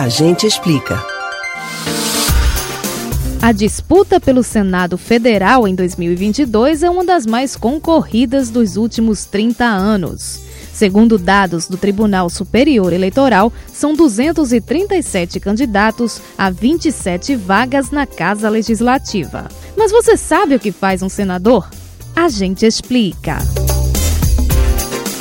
A gente explica. A disputa pelo Senado Federal em 2022 é uma das mais concorridas dos últimos 30 anos. Segundo dados do Tribunal Superior Eleitoral, são 237 candidatos a 27 vagas na Casa Legislativa. Mas você sabe o que faz um senador? A gente explica.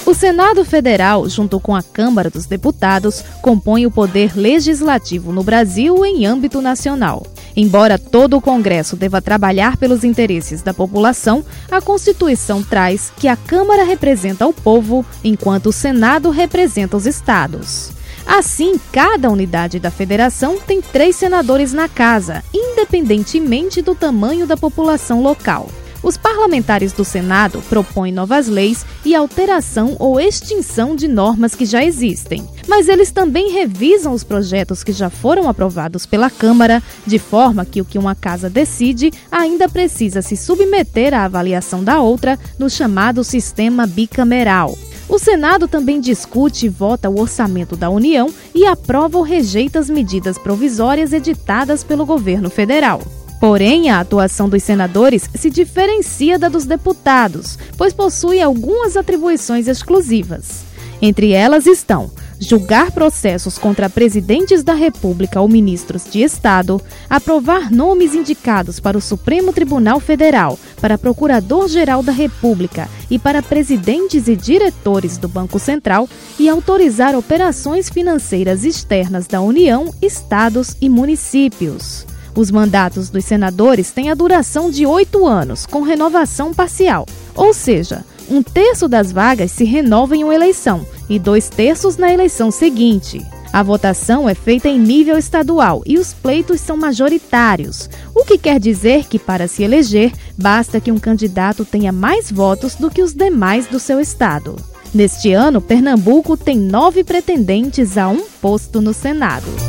O Senado Federal, junto com a Câmara dos Deputados, compõe o poder legislativo no Brasil em âmbito nacional. Embora todo o Congresso deva trabalhar pelos interesses da população, a Constituição traz que a Câmara representa o povo, enquanto o Senado representa os estados. Assim, cada unidade da federação tem três senadores na casa, independentemente do tamanho da população local. Os parlamentares do Senado propõem novas leis e alteração ou extinção de normas que já existem. Mas eles também revisam os projetos que já foram aprovados pela Câmara, de forma que o que uma casa decide ainda precisa se submeter à avaliação da outra no chamado sistema bicameral. O Senado também discute e vota o orçamento da União e aprova ou rejeita as medidas provisórias editadas pelo governo federal. Porém, a atuação dos senadores se diferencia da dos deputados, pois possui algumas atribuições exclusivas. Entre elas estão julgar processos contra presidentes da República ou ministros de Estado, aprovar nomes indicados para o Supremo Tribunal Federal, para Procurador-Geral da República e para presidentes e diretores do Banco Central e autorizar operações financeiras externas da União, estados e municípios. Os mandatos dos senadores têm a duração de oito anos, com renovação parcial, ou seja, um terço das vagas se renova em uma eleição e dois terços na eleição seguinte. A votação é feita em nível estadual e os pleitos são majoritários, o que quer dizer que, para se eleger, basta que um candidato tenha mais votos do que os demais do seu estado. Neste ano, Pernambuco tem nove pretendentes a um posto no Senado.